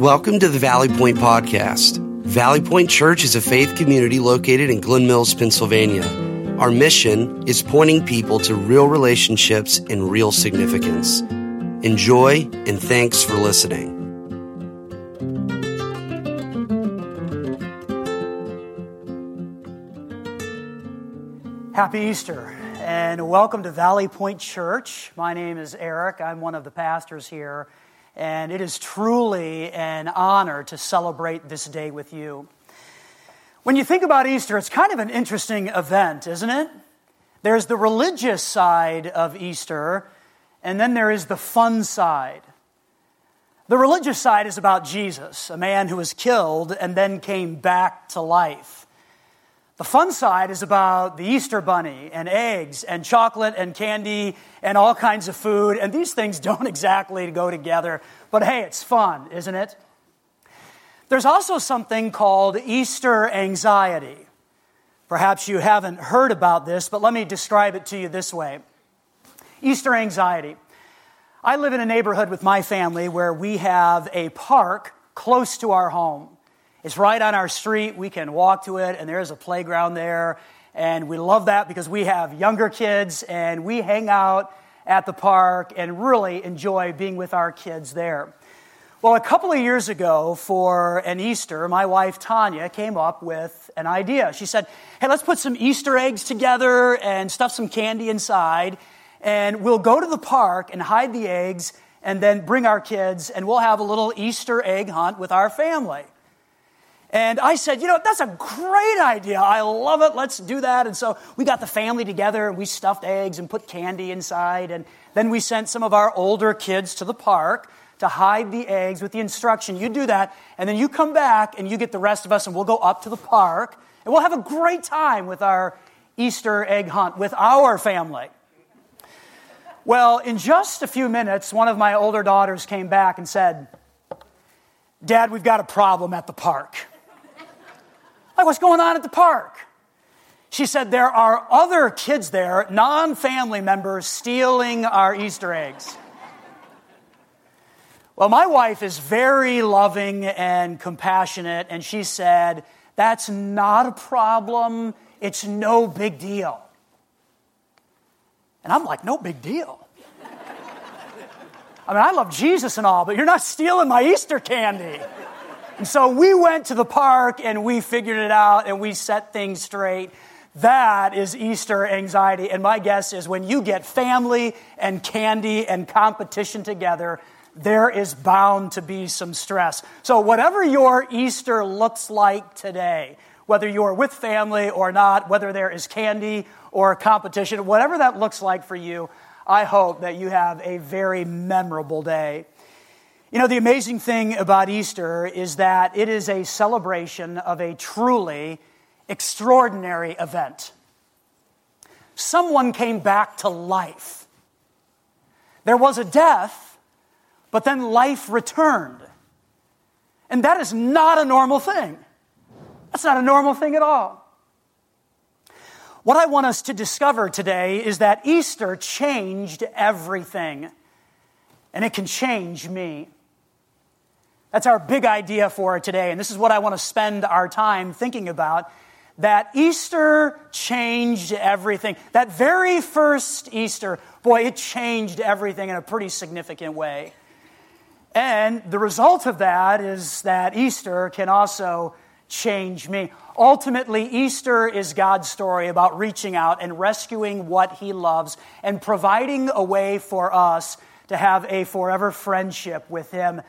Welcome to the Valley Point Podcast. Valley Point Church is a faith community located in Glen Mills, Pennsylvania. Our mission is pointing people to real relationships and real significance. Enjoy and thanks for listening. Happy Easter and welcome to Valley Point Church. My name is Eric. I'm one of the pastors here and it is truly an honor to celebrate this day with you. When you think about Easter, it's kind of an interesting event, isn't it? There's the religious side of Easter, and then there is the fun side. The religious side is about Jesus, a man who was killed and then came back to life. The fun side is about the Easter bunny and eggs and chocolate and candy and all kinds of food. And these things don't exactly go together. But hey, it's fun, isn't it? There's also something called Easter anxiety. Perhaps you haven't heard about this, but let me describe it to you this way Easter anxiety. I live in a neighborhood with my family where we have a park close to our home. It's right on our street. We can walk to it, and there's a playground there. And we love that because we have younger kids and we hang out at the park and really enjoy being with our kids there. Well, a couple of years ago for an Easter, my wife Tanya came up with an idea. She said, Hey, let's put some Easter eggs together and stuff some candy inside, and we'll go to the park and hide the eggs and then bring our kids, and we'll have a little Easter egg hunt with our family. And I said, you know, that's a great idea. I love it. Let's do that. And so we got the family together and we stuffed eggs and put candy inside. And then we sent some of our older kids to the park to hide the eggs with the instruction you do that. And then you come back and you get the rest of us and we'll go up to the park and we'll have a great time with our Easter egg hunt with our family. Well, in just a few minutes, one of my older daughters came back and said, Dad, we've got a problem at the park. Like, what's going on at the park? She said, There are other kids there, non family members, stealing our Easter eggs. Well, my wife is very loving and compassionate, and she said, That's not a problem. It's no big deal. And I'm like, No big deal. I mean, I love Jesus and all, but you're not stealing my Easter candy. And so we went to the park and we figured it out and we set things straight. That is Easter anxiety. And my guess is when you get family and candy and competition together, there is bound to be some stress. So, whatever your Easter looks like today, whether you're with family or not, whether there is candy or competition, whatever that looks like for you, I hope that you have a very memorable day. You know, the amazing thing about Easter is that it is a celebration of a truly extraordinary event. Someone came back to life. There was a death, but then life returned. And that is not a normal thing. That's not a normal thing at all. What I want us to discover today is that Easter changed everything, and it can change me. That's our big idea for today. And this is what I want to spend our time thinking about. That Easter changed everything. That very first Easter, boy, it changed everything in a pretty significant way. And the result of that is that Easter can also change me. Ultimately, Easter is God's story about reaching out and rescuing what He loves and providing a way for us to have a forever friendship with Him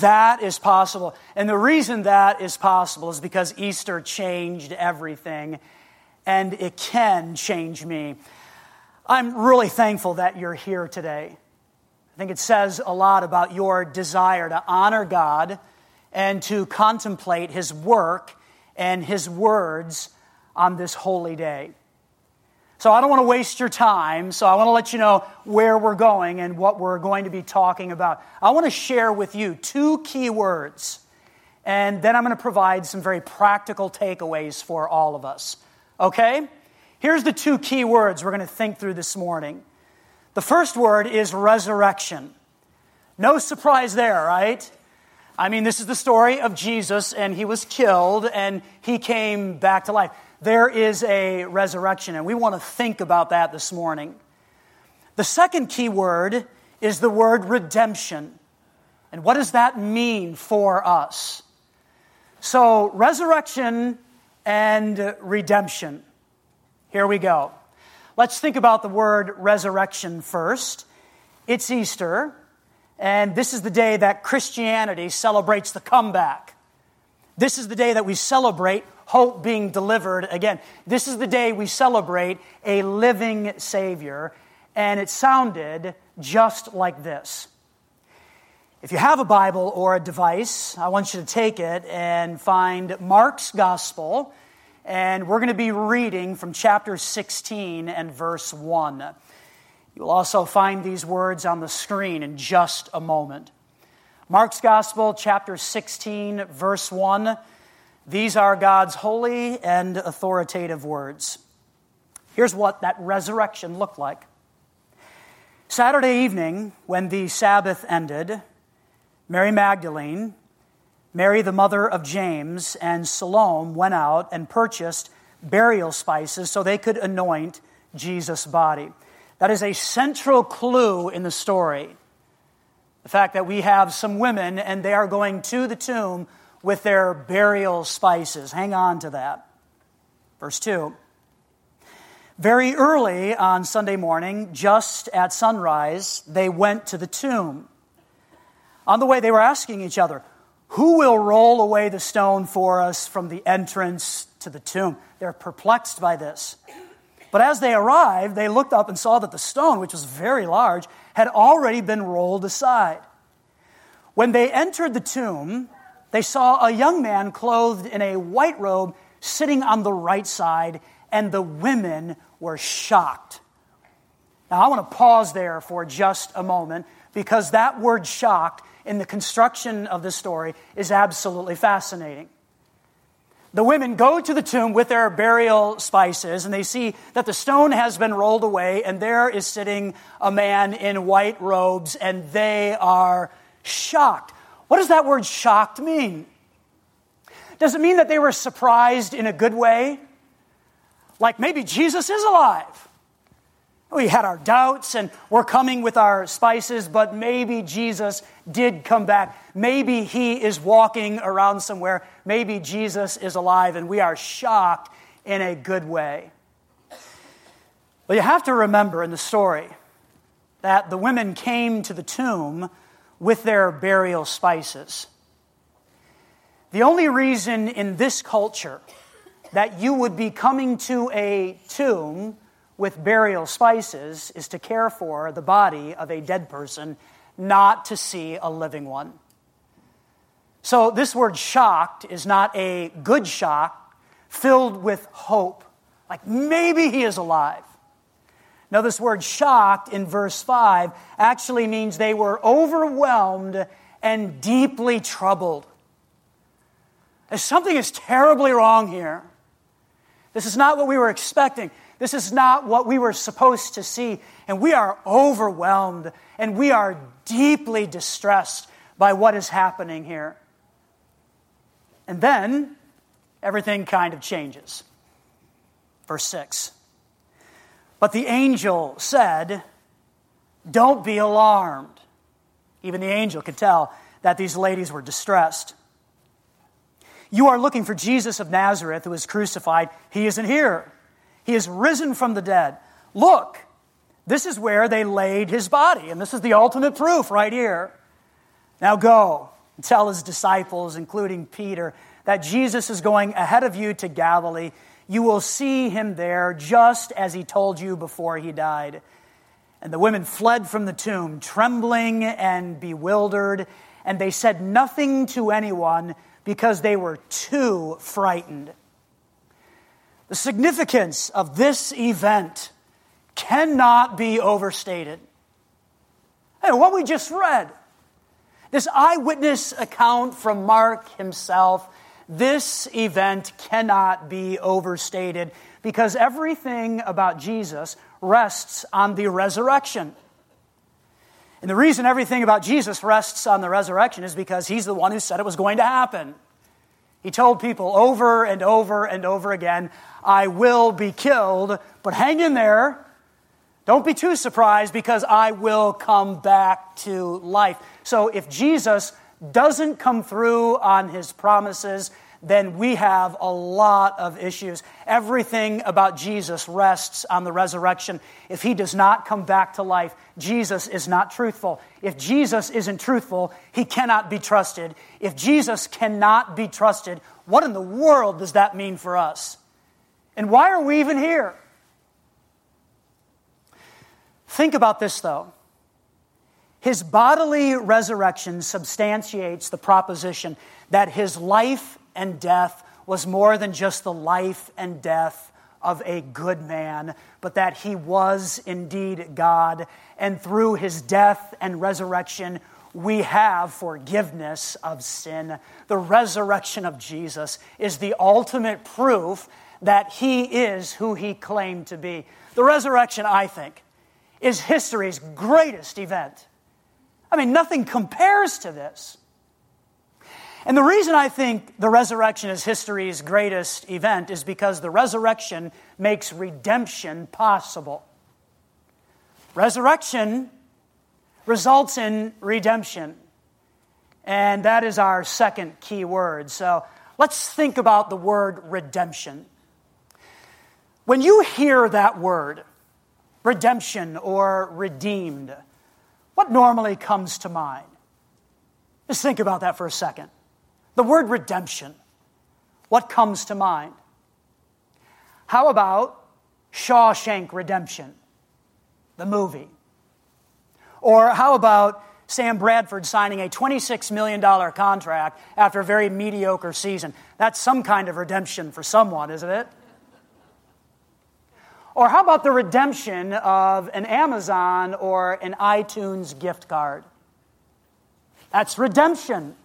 that is possible. And the reason that is possible is because Easter changed everything, and it can change me. I'm really thankful that you're here today. I think it says a lot about your desire to honor God and to contemplate His work and His words on this holy day. So I don't want to waste your time, so I want to let you know where we're going and what we're going to be talking about. I want to share with you two key words, and then I'm going to provide some very practical takeaways for all of us. Okay? Here's the two key words we're going to think through this morning. The first word is resurrection. No surprise there, right? I mean, this is the story of Jesus, and he was killed, and he came back to life. There is a resurrection, and we want to think about that this morning. The second key word is the word redemption. And what does that mean for us? So, resurrection and redemption. Here we go. Let's think about the word resurrection first. It's Easter, and this is the day that Christianity celebrates the comeback. This is the day that we celebrate hope being delivered again. This is the day we celebrate a living Savior, and it sounded just like this. If you have a Bible or a device, I want you to take it and find Mark's Gospel, and we're going to be reading from chapter 16 and verse 1. You'll also find these words on the screen in just a moment. Mark's Gospel, chapter 16, verse 1. These are God's holy and authoritative words. Here's what that resurrection looked like. Saturday evening, when the Sabbath ended, Mary Magdalene, Mary the mother of James, and Salome went out and purchased burial spices so they could anoint Jesus' body. That is a central clue in the story. The fact that we have some women and they are going to the tomb with their burial spices. Hang on to that. Verse 2. Very early on Sunday morning, just at sunrise, they went to the tomb. On the way, they were asking each other, Who will roll away the stone for us from the entrance to the tomb? They're perplexed by this. But as they arrived, they looked up and saw that the stone, which was very large, had already been rolled aside. When they entered the tomb, they saw a young man clothed in a white robe sitting on the right side and the women were shocked. Now, I want to pause there for just a moment because that word shocked in the construction of this story is absolutely fascinating. The women go to the tomb with their burial spices and they see that the stone has been rolled away and there is sitting a man in white robes and they are shocked. What does that word shocked mean? Does it mean that they were surprised in a good way? like maybe Jesus is alive. We had our doubts and we're coming with our spices, but maybe Jesus did come back. Maybe he is walking around somewhere. Maybe Jesus is alive and we are shocked in a good way. Well, you have to remember in the story that the women came to the tomb with their burial spices. The only reason in this culture that you would be coming to a tomb with burial spices is to care for the body of a dead person, not to see a living one. So, this word shocked is not a good shock filled with hope, like maybe he is alive. Now, this word shocked in verse 5 actually means they were overwhelmed and deeply troubled. something is terribly wrong here. This is not what we were expecting. This is not what we were supposed to see. And we are overwhelmed and we are deeply distressed by what is happening here. And then everything kind of changes. Verse 6. But the angel said, Don't be alarmed. Even the angel could tell that these ladies were distressed. You are looking for Jesus of Nazareth who was crucified. He isn't here. He is risen from the dead. Look, this is where they laid his body, and this is the ultimate proof right here. Now go and tell his disciples, including Peter, that Jesus is going ahead of you to Galilee. You will see him there just as he told you before he died. And the women fled from the tomb, trembling and bewildered, and they said nothing to anyone because they were too frightened. The significance of this event cannot be overstated. Hey, what we just read, this eyewitness account from Mark himself, this event cannot be overstated because everything about Jesus rests on the resurrection. And the reason everything about Jesus rests on the resurrection is because he's the one who said it was going to happen. He told people over and over and over again, I will be killed, but hang in there. Don't be too surprised because I will come back to life. So if Jesus doesn't come through on his promises, then we have a lot of issues. Everything about Jesus rests on the resurrection. If he does not come back to life, Jesus is not truthful. If Jesus isn't truthful, he cannot be trusted. If Jesus cannot be trusted, what in the world does that mean for us? And why are we even here? Think about this, though. His bodily resurrection substantiates the proposition that his life and death was more than just the life and death of a good man, but that he was indeed God. And through his death and resurrection, we have forgiveness of sin. The resurrection of Jesus is the ultimate proof that he is who he claimed to be. The resurrection, I think, is history's greatest event. I mean, nothing compares to this. And the reason I think the resurrection is history's greatest event is because the resurrection makes redemption possible. Resurrection results in redemption. And that is our second key word. So let's think about the word redemption. When you hear that word, redemption or redeemed, what normally comes to mind? Just think about that for a second. The word redemption, what comes to mind? How about Shawshank Redemption, the movie? Or how about Sam Bradford signing a $26 million contract after a very mediocre season? That's some kind of redemption for someone, isn't it? Or how about the redemption of an Amazon or an iTunes gift card? That's redemption.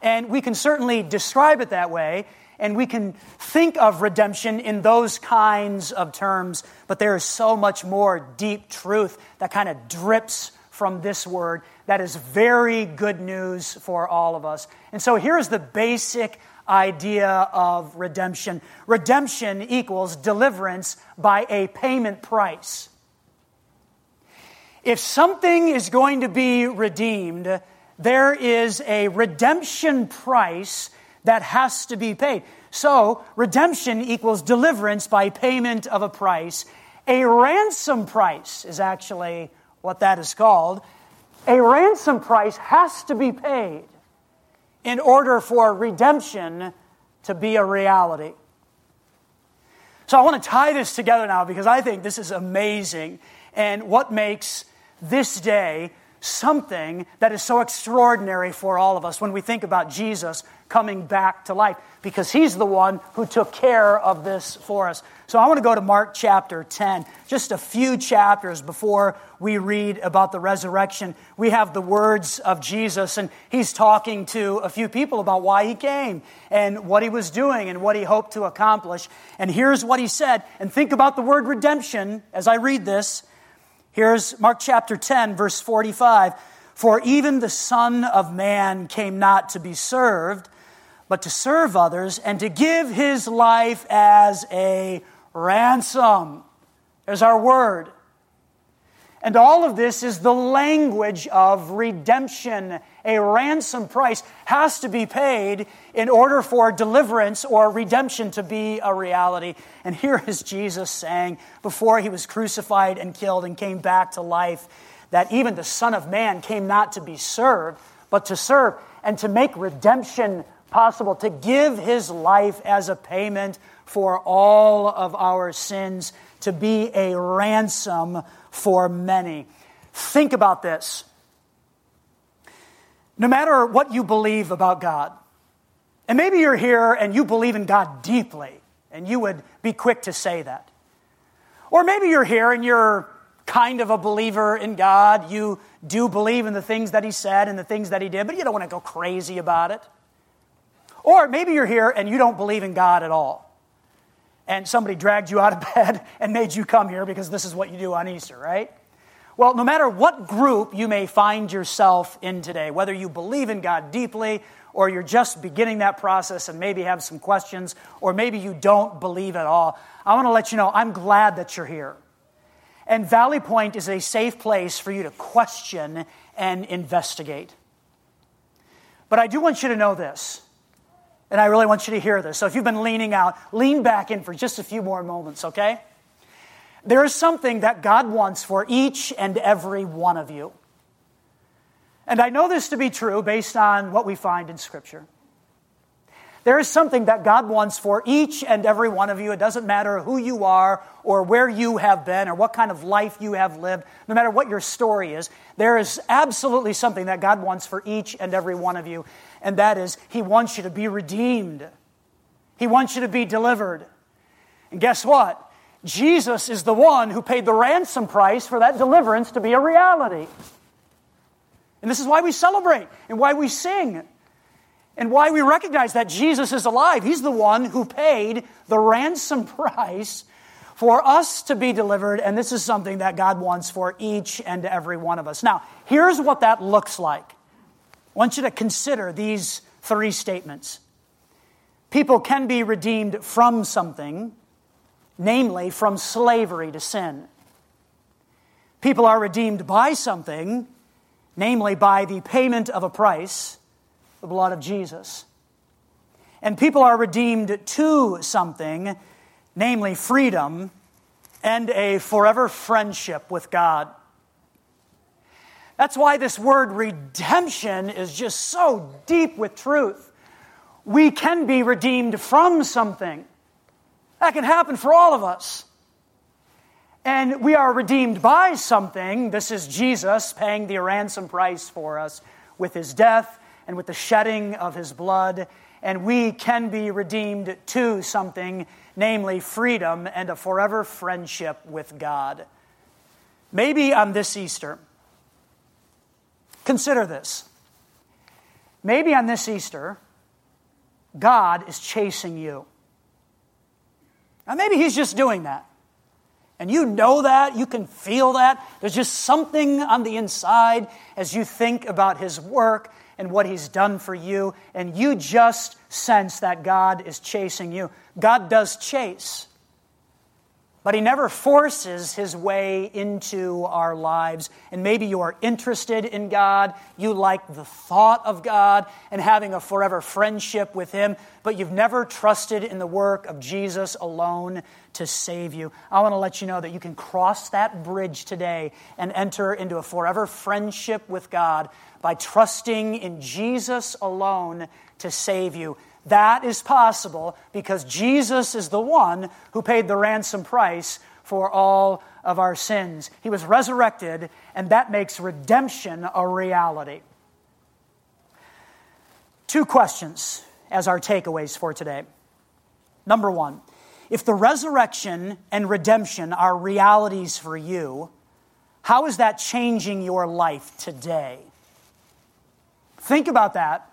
And we can certainly describe it that way, and we can think of redemption in those kinds of terms, but there is so much more deep truth that kind of drips from this word that is very good news for all of us. And so here's the basic idea of redemption redemption equals deliverance by a payment price. If something is going to be redeemed, there is a redemption price that has to be paid. So, redemption equals deliverance by payment of a price. A ransom price is actually what that is called. A ransom price has to be paid in order for redemption to be a reality. So, I want to tie this together now because I think this is amazing and what makes this day something that is so extraordinary for all of us when we think about Jesus coming back to life because he's the one who took care of this for us. So I want to go to Mark chapter 10, just a few chapters before we read about the resurrection. We have the words of Jesus, and he's talking to a few people about why he came and what he was doing and what he hoped to accomplish. And here's what he said. And think about the word redemption as I read this. Here's Mark chapter 10, verse 45. For even the Son of Man came not to be served, but to serve others and to give his life as a ransom. There's our word. And all of this is the language of redemption. A ransom price has to be paid in order for deliverance or redemption to be a reality. And here is Jesus saying, before he was crucified and killed and came back to life, that even the Son of Man came not to be served, but to serve and to make redemption possible, to give his life as a payment for all of our sins, to be a ransom for many. Think about this. No matter what you believe about God, and maybe you're here and you believe in God deeply, and you would be quick to say that. Or maybe you're here and you're kind of a believer in God. You do believe in the things that He said and the things that He did, but you don't want to go crazy about it. Or maybe you're here and you don't believe in God at all and somebody dragged you out of bed and made you come here because this is what you do on Easter, right? Well, no matter what group you may find yourself in today, whether you believe in God deeply or you're just beginning that process and maybe have some questions, or maybe you don't believe at all, I want to let you know I'm glad that you're here. And Valley Point is a safe place for you to question and investigate. But I do want you to know this, and I really want you to hear this. So if you've been leaning out, lean back in for just a few more moments, okay? There is something that God wants for each and every one of you. And I know this to be true based on what we find in Scripture. There is something that God wants for each and every one of you. It doesn't matter who you are or where you have been or what kind of life you have lived, no matter what your story is. There is absolutely something that God wants for each and every one of you, and that is He wants you to be redeemed, He wants you to be delivered. And guess what? Jesus is the one who paid the ransom price for that deliverance to be a reality. And this is why we celebrate and why we sing and why we recognize that Jesus is alive. He's the one who paid the ransom price for us to be delivered, and this is something that God wants for each and every one of us. Now, here's what that looks like. I want you to consider these three statements. People can be redeemed from something, namely from slavery to sin. People are redeemed by something, namely by the payment of a price, the blood of Jesus. And people are redeemed to something, namely freedom and a forever friendship with God. That's why this word redemption is just so deep with truth. We can be redeemed from something. That can happen for all of us. And we are redeemed by something. This is Jesus paying the ransom price for us with his death and with the shedding of his blood. And we can be redeemed to something, namely freedom and a forever friendship with God. Maybe on this Easter, consider this. Maybe on this Easter, God is chasing you. Now, maybe He's just doing that. And you know that, you can feel that. There's just something on the inside as you think about His work and what He's done for you, and you just sense that God is chasing you. God does chase but he never forces his way into our lives. And maybe you are interested in God, you like the thought of God and having a forever friendship with him, but you've never trusted in the work of Jesus alone to save you. I want to let you know that you can cross that bridge today and enter into a forever friendship with God by trusting in Jesus alone to save you. That is possible because Jesus is the one who paid the ransom price for all of our sins. He was resurrected, and that makes redemption a reality. Two questions as our takeaways for today. Number one, if the resurrection and redemption are realities for you, how is that changing your life today? Think about that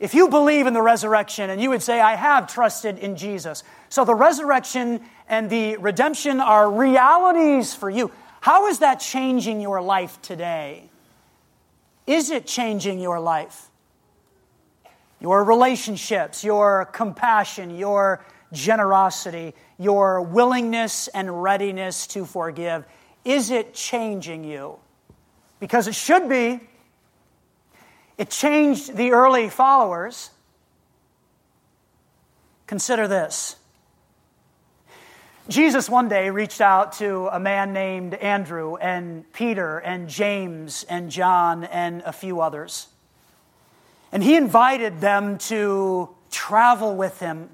if you believe in the resurrection and you would say, I have trusted in Jesus. So the resurrection and the redemption are realities for you. How is that changing your life today? Is it changing your life? Your relationships, your compassion, your generosity, your willingness and readiness to forgive. Is it changing you? Because it should be. It changed the early followers. Consider this. Jesus one day reached out to a man named Andrew and Peter and James and John and a few others. And he invited them to travel with him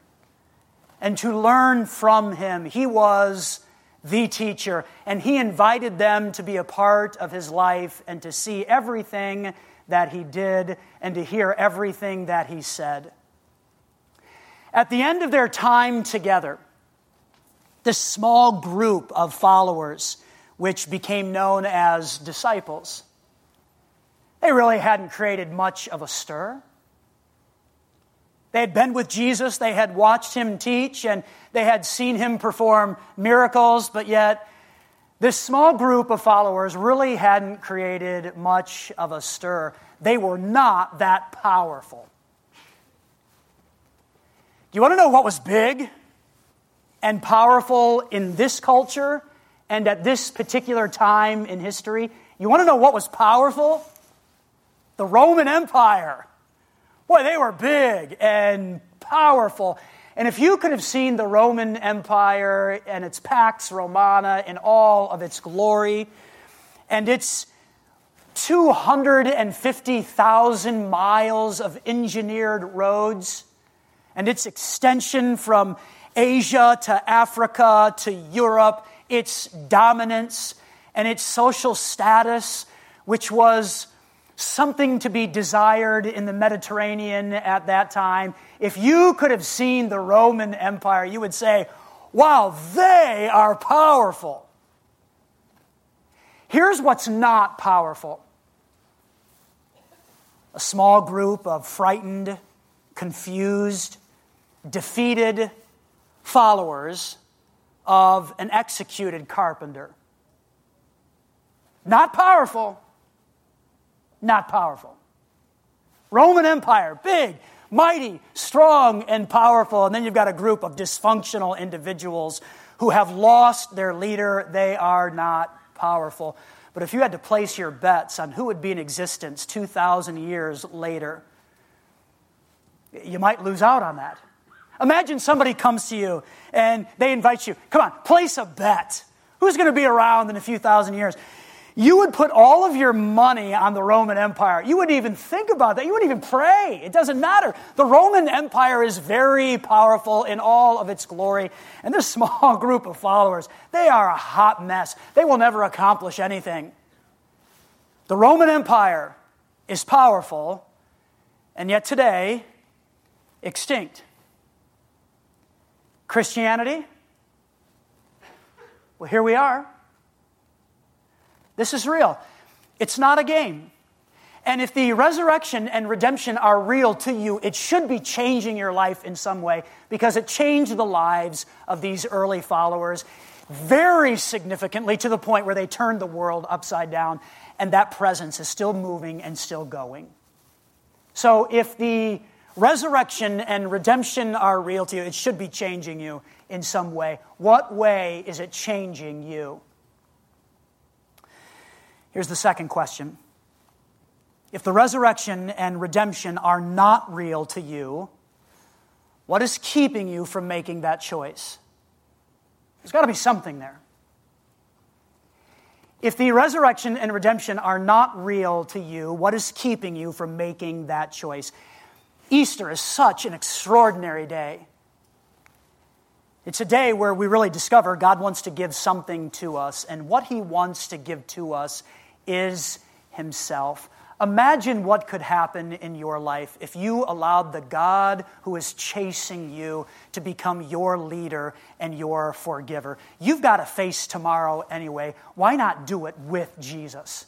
and to learn from him. He was the teacher, and he invited them to be a part of his life and to see everything that he did and to hear everything that he said. At the end of their time together, this small group of followers, which became known as disciples, they really hadn't created much of a stir. They had been with Jesus, they had watched him teach, and they had seen him perform miracles, but yet This small group of followers really hadn't created much of a stir. They were not that powerful. Do you want to know what was big and powerful in this culture and at this particular time in history? You want to know what was powerful? The Roman Empire. Boy, they were big and powerful. And if you could have seen the Roman Empire and its Pax Romana in all of its glory, and its 250,000 miles of engineered roads, and its extension from Asia to Africa to Europe, its dominance and its social status, which was something to be desired in the Mediterranean at that time. If you could have seen the Roman Empire, you would say, wow, they are powerful. Here's what's not powerful a small group of frightened, confused, defeated followers of an executed carpenter. Not powerful, not powerful. Roman Empire, big, mighty, strong, and powerful. And then you've got a group of dysfunctional individuals who have lost their leader. They are not powerful. But if you had to place your bets on who would be in existence 2,000 years later, you might lose out on that. Imagine somebody comes to you and they invite you, come on, place a bet. Who's going to be around in a few thousand years? You would put all of your money on the Roman Empire. You wouldn't even think about that. You wouldn't even pray. It doesn't matter. The Roman Empire is very powerful in all of its glory. And this small group of followers, they are a hot mess. They will never accomplish anything. The Roman Empire is powerful, and yet today, extinct. Christianity? Well, here we are. This is real. It's not a game. And if the resurrection and redemption are real to you, it should be changing your life in some way because it changed the lives of these early followers very significantly to the point where they turned the world upside down, and that presence is still moving and still going. So if the resurrection and redemption are real to you, it should be changing you in some way. What way is it changing you? Here's the second question If the resurrection and redemption are not real to you, what is keeping you from making that choice? There's got to be something there. If the resurrection and redemption are not real to you, what is keeping you from making that choice? Easter is such an extraordinary day. It's a day where we really discover God wants to give something to us, and what He wants to give to us is himself. Imagine what could happen in your life if you allowed the God who is chasing you to become your leader and your forgiver. You've got to face tomorrow anyway. Why not do it with Jesus?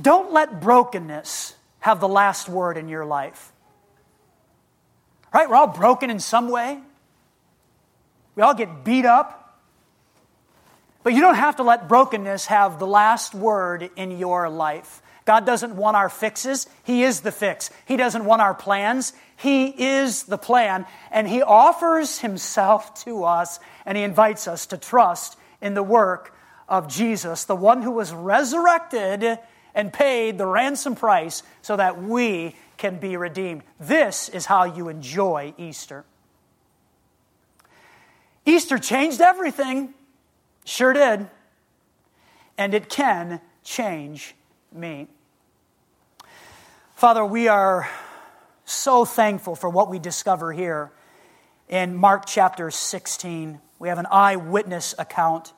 Don't let brokenness have the last word in your life. Right? We're all broken in some way. We all get beat up. But you don't have to let brokenness have the last word in your life. God doesn't want our fixes. He is the fix. He doesn't want our plans. He is the plan. And He offers Himself to us and He invites us to trust in the work of Jesus, the one who was resurrected and paid the ransom price so that we can be redeemed. This is how you enjoy Easter. Easter changed everything. Sure did. And it can change me. Father, we are so thankful for what we discover here in Mark chapter 16. We have an eyewitness account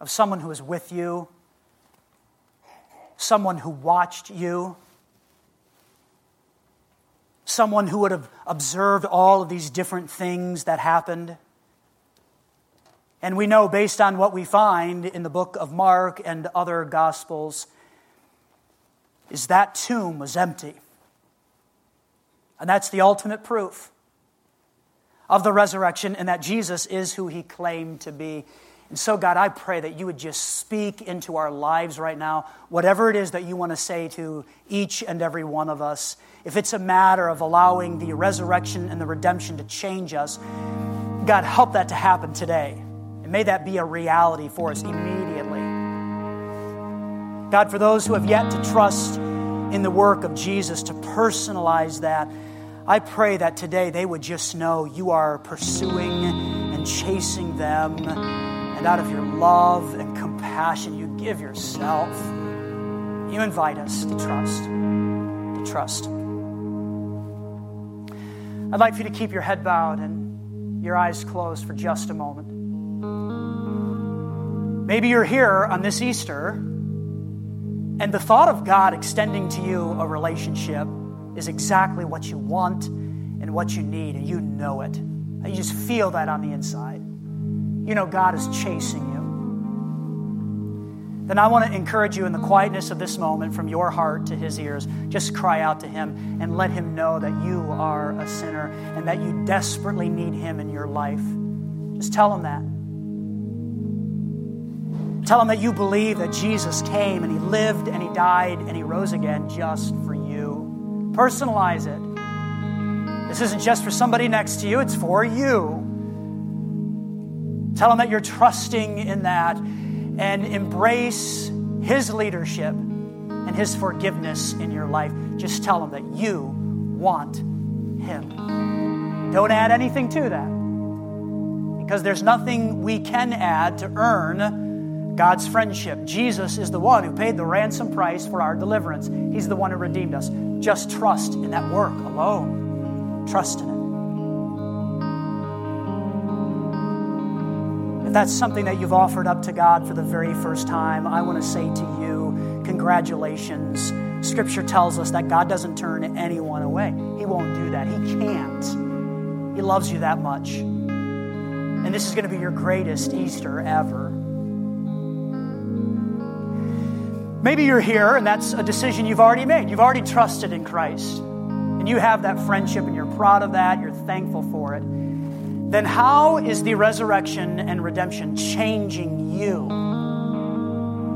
of someone who was with you, someone who watched you, someone who would have observed all of these different things that happened. And we know, based on what we find in the book of Mark and other gospels, is that tomb was empty. And that's the ultimate proof. of the resurrection and that Jesus is who he claimed to be. And so, God, I pray that you would just speak into our lives right now, whatever it is that you want to say to each and every one of us. If it's a matter of allowing the resurrection and the redemption to change us, God, help that to happen today. And may that be a reality for us immediately. God, for those who have yet to trust in the work of Jesus, to personalize that, I pray that today they would just know you are pursuing and chasing them, and out of your love and compassion, you give yourself. You invite us to trust, to trust. I'd like for you to keep your head bowed and your eyes closed for just a moment. Maybe you're here on this Easter, and the thought of God extending to you a relationship is exactly what you want and what you need, and you know it. You just feel that on the inside. You know God is chasing you. Then I want to encourage you in the quietness of this moment, from your heart to his ears, just cry out to him and let him know that you are a sinner and that you desperately need him in your life. Just tell him that. Tell him that you believe that Jesus came and he lived and he died and he rose again just for you. Personalize it. This isn't just for somebody next to you, it's for you. Tell him that you're trusting in that and embrace his leadership and his forgiveness in your life. Just tell him that you want him. Don't add anything to that because there's nothing we can add to earn God's friendship. Jesus is the one who paid the ransom price for our deliverance. He's the one who redeemed us. Just trust in that work alone. Trust in it. If that's something that you've offered up to God for the very first time, I want to say to you, congratulations. Scripture tells us that God doesn't turn anyone away. He won't do that. He can't. He loves you that much. And this is going to be your greatest Easter ever. Maybe you're here and that's a decision you've already made. You've already trusted in Christ. And you have that friendship and you're proud of that, you're thankful for it. Then how is the resurrection and redemption changing you?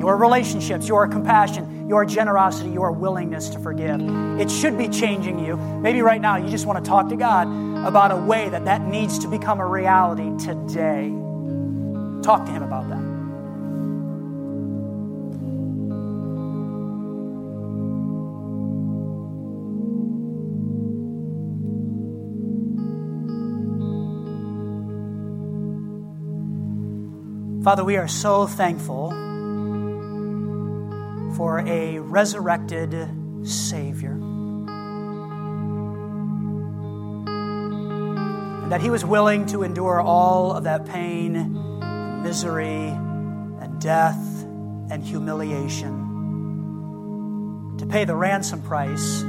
Your relationships, your compassion, your generosity, your willingness to forgive. It should be changing you. Maybe right now you just want to talk to God about a way that that needs to become a reality today. Talk to Him about that. Father, we are so thankful for a resurrected Savior. And that He was willing to endure all of that pain, and misery, and death, and humiliation to pay the ransom price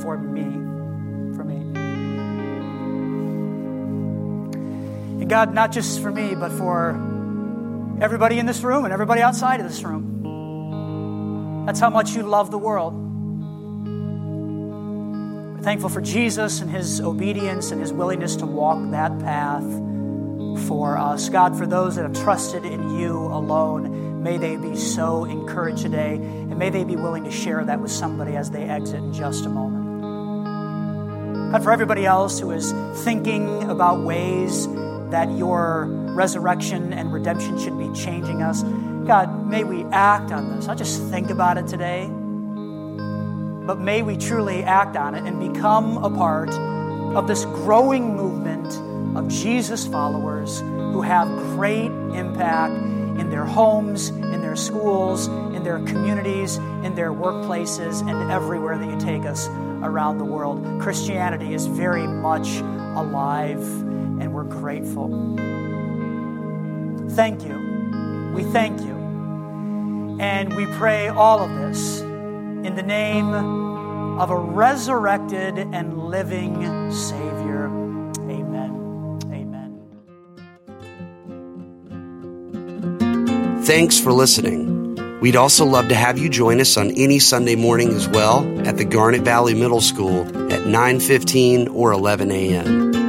for me. For me. And God, not just for me, but for everybody in this room and everybody outside of this room. That's how much you love the world. We're thankful for Jesus and his obedience and his willingness to walk that path for us. God, for those that have trusted in you alone, may they be so encouraged today and may they be willing to share that with somebody as they exit in just a moment. God, for everybody else who is thinking about ways that your resurrection and redemption should be changing us. God, may we act on this. Not just think about it today, but may we truly act on it and become a part of this growing movement of Jesus followers who have great impact in their homes, in their schools, in their communities, in their workplaces, and everywhere that you take us around the world. Christianity is very much alive, and we're grateful. Thank you. We thank you. And we pray all of this in the name of a resurrected and living Savior. Amen. Amen. Thanks for listening. We'd also love to have you join us on any Sunday morning as well at the Garnet Valley Middle School at 9:15 or 11 a.m.